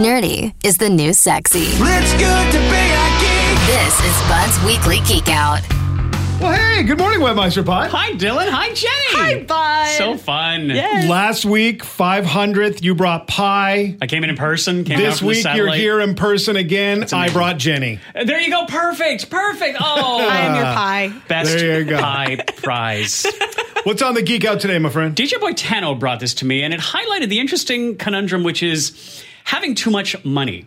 Nerdy is the new sexy. It's good to be a geek. This is Bud's Weekly Geek Out. Well, hey, good morning, Webmeister Pod. Hi, Dylan. Hi, Jenny. Hi, Bud. So fun. Yes. Last week, 500th, you brought pie. I came in in person. Came out This from the week, you're satellite. here in person again. I amazing. brought Jenny. Uh, There you go. Perfect. Perfect. Oh, I am your pie. best There you go. pie prize. What's on the Geek Out today, my friend? DJ Boy Tano brought this to me, and it highlighted the interesting conundrum, which is having too much money.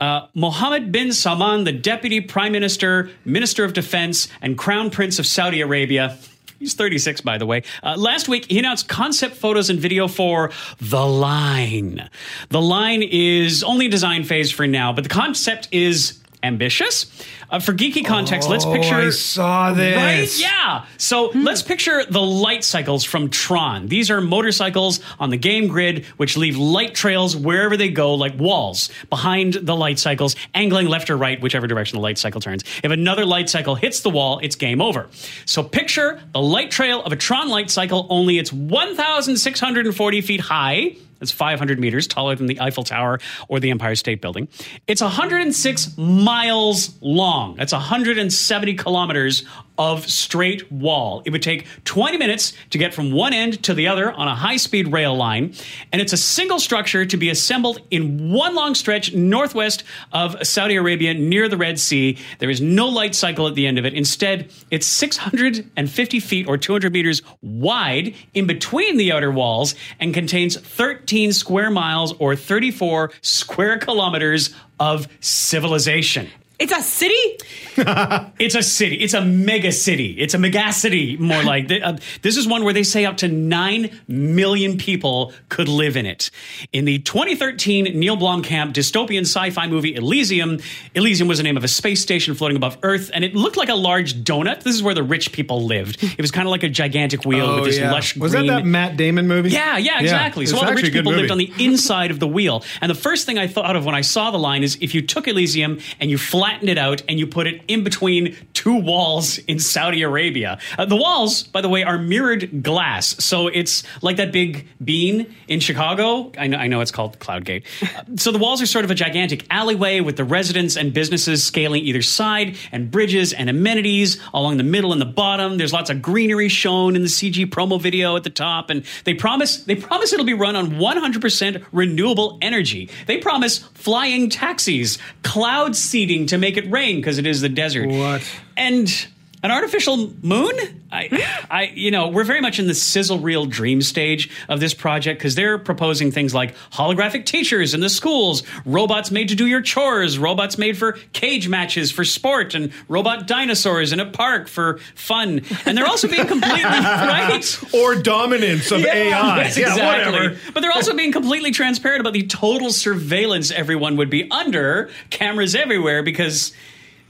Uh, Mohammed bin Salman, the deputy prime minister, minister of defense, and crown prince of Saudi Arabia. He's 36, by the way. Uh, last week, he announced concept photos and video for The Line. The Line is only design phase for now, but the concept is ambitious. Uh, for geeky context, let's picture. Oh, I saw this. Right? Yeah. So let's picture the light cycles from Tron. These are motorcycles on the game grid which leave light trails wherever they go, like walls behind the light cycles, angling left or right, whichever direction the light cycle turns. If another light cycle hits the wall, it's game over. So picture the light trail of a Tron light cycle, only it's 1,640 feet high. That's 500 meters taller than the Eiffel Tower or the Empire State Building. It's 106 miles long. That's 170 kilometers of straight wall. It would take 20 minutes to get from one end to the other on a high speed rail line. And it's a single structure to be assembled in one long stretch northwest of Saudi Arabia near the Red Sea. There is no light cycle at the end of it. Instead, it's 650 feet or 200 meters wide in between the outer walls and contains 13 square miles or 34 square kilometers of civilization. It's a city? It's a city. It's a mega city. It's a megacity, more like. Uh, this is one where they say up to 9 million people could live in it. In the 2013 Neil Blomkamp dystopian sci fi movie Elysium, Elysium was the name of a space station floating above Earth, and it looked like a large donut. This is where the rich people lived. It was kind of like a gigantic wheel with this lush Oh, Was green. that that Matt Damon movie? Yeah, yeah, exactly. It's so all the rich a good people lived on the inside of the wheel. And the first thing I thought of when I saw the line is if you took Elysium and you flattened it out and you put it in between two walls in Saudi Arabia. Uh, the walls, by the way, are mirrored glass. So it's like that big bean in Chicago. I know, I know it's called Cloudgate. Uh, so the walls are sort of a gigantic alleyway with the residents and businesses scaling either side and bridges and amenities along the middle and the bottom. There's lots of greenery shown in the CG promo video at the top, and they promise they promise it'll be run on 100% renewable energy. They promise flying taxis, cloud seeding to make it rain because it is the desert. What? And an artificial moon? I, hmm? I, you know, we're very much in the sizzle reel dream stage of this project because they're proposing things like holographic teachers in the schools, robots made to do your chores, robots made for cage matches for sport, and robot dinosaurs in a park for fun. And they're also being completely right. Or dominance of AI. Yes, yeah, exactly. whatever. But they're also being completely transparent about the total surveillance everyone would be under, cameras everywhere because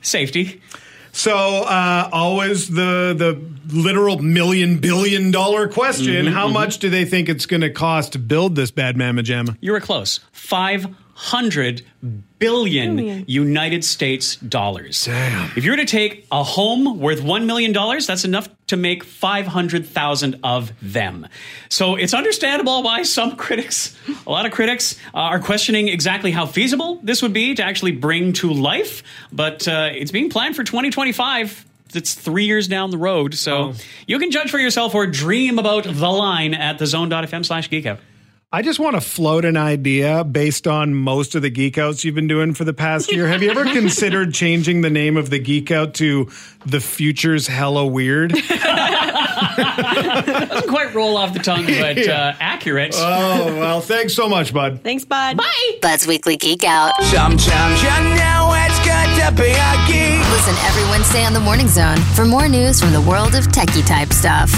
safety. So, uh, always the the literal million billion dollar question: Mm-hmm, How much do they think it's going to cost to build this bad mamma jamma? You were close. 500 billion Billion. United States dollars. Damn. If you were to take a home worth $1 million, that's enough to make 500,000 of them. So it's understandable why some critics, a lot of critics, uh, are questioning exactly how feasible this would be to actually bring to life. But uh, it's being planned for 2025. It's three years down the road. So you can judge for yourself or dream about the line at thezone.fm slash geekout. I just want to float an idea based on most of the geek outs you've been doing for the past year. Have you ever considered changing the name of the geek out to the future's hella weird? doesn't quite roll off the tongue, but uh, accurate. oh, well, thanks so much, bud. Thanks, Bud. Bye. Bud's Weekly Geek Out. Sometimes you know it's good to be a geek. Listen every Wednesday on the Morning Zone for more news from the world of techie type stuff.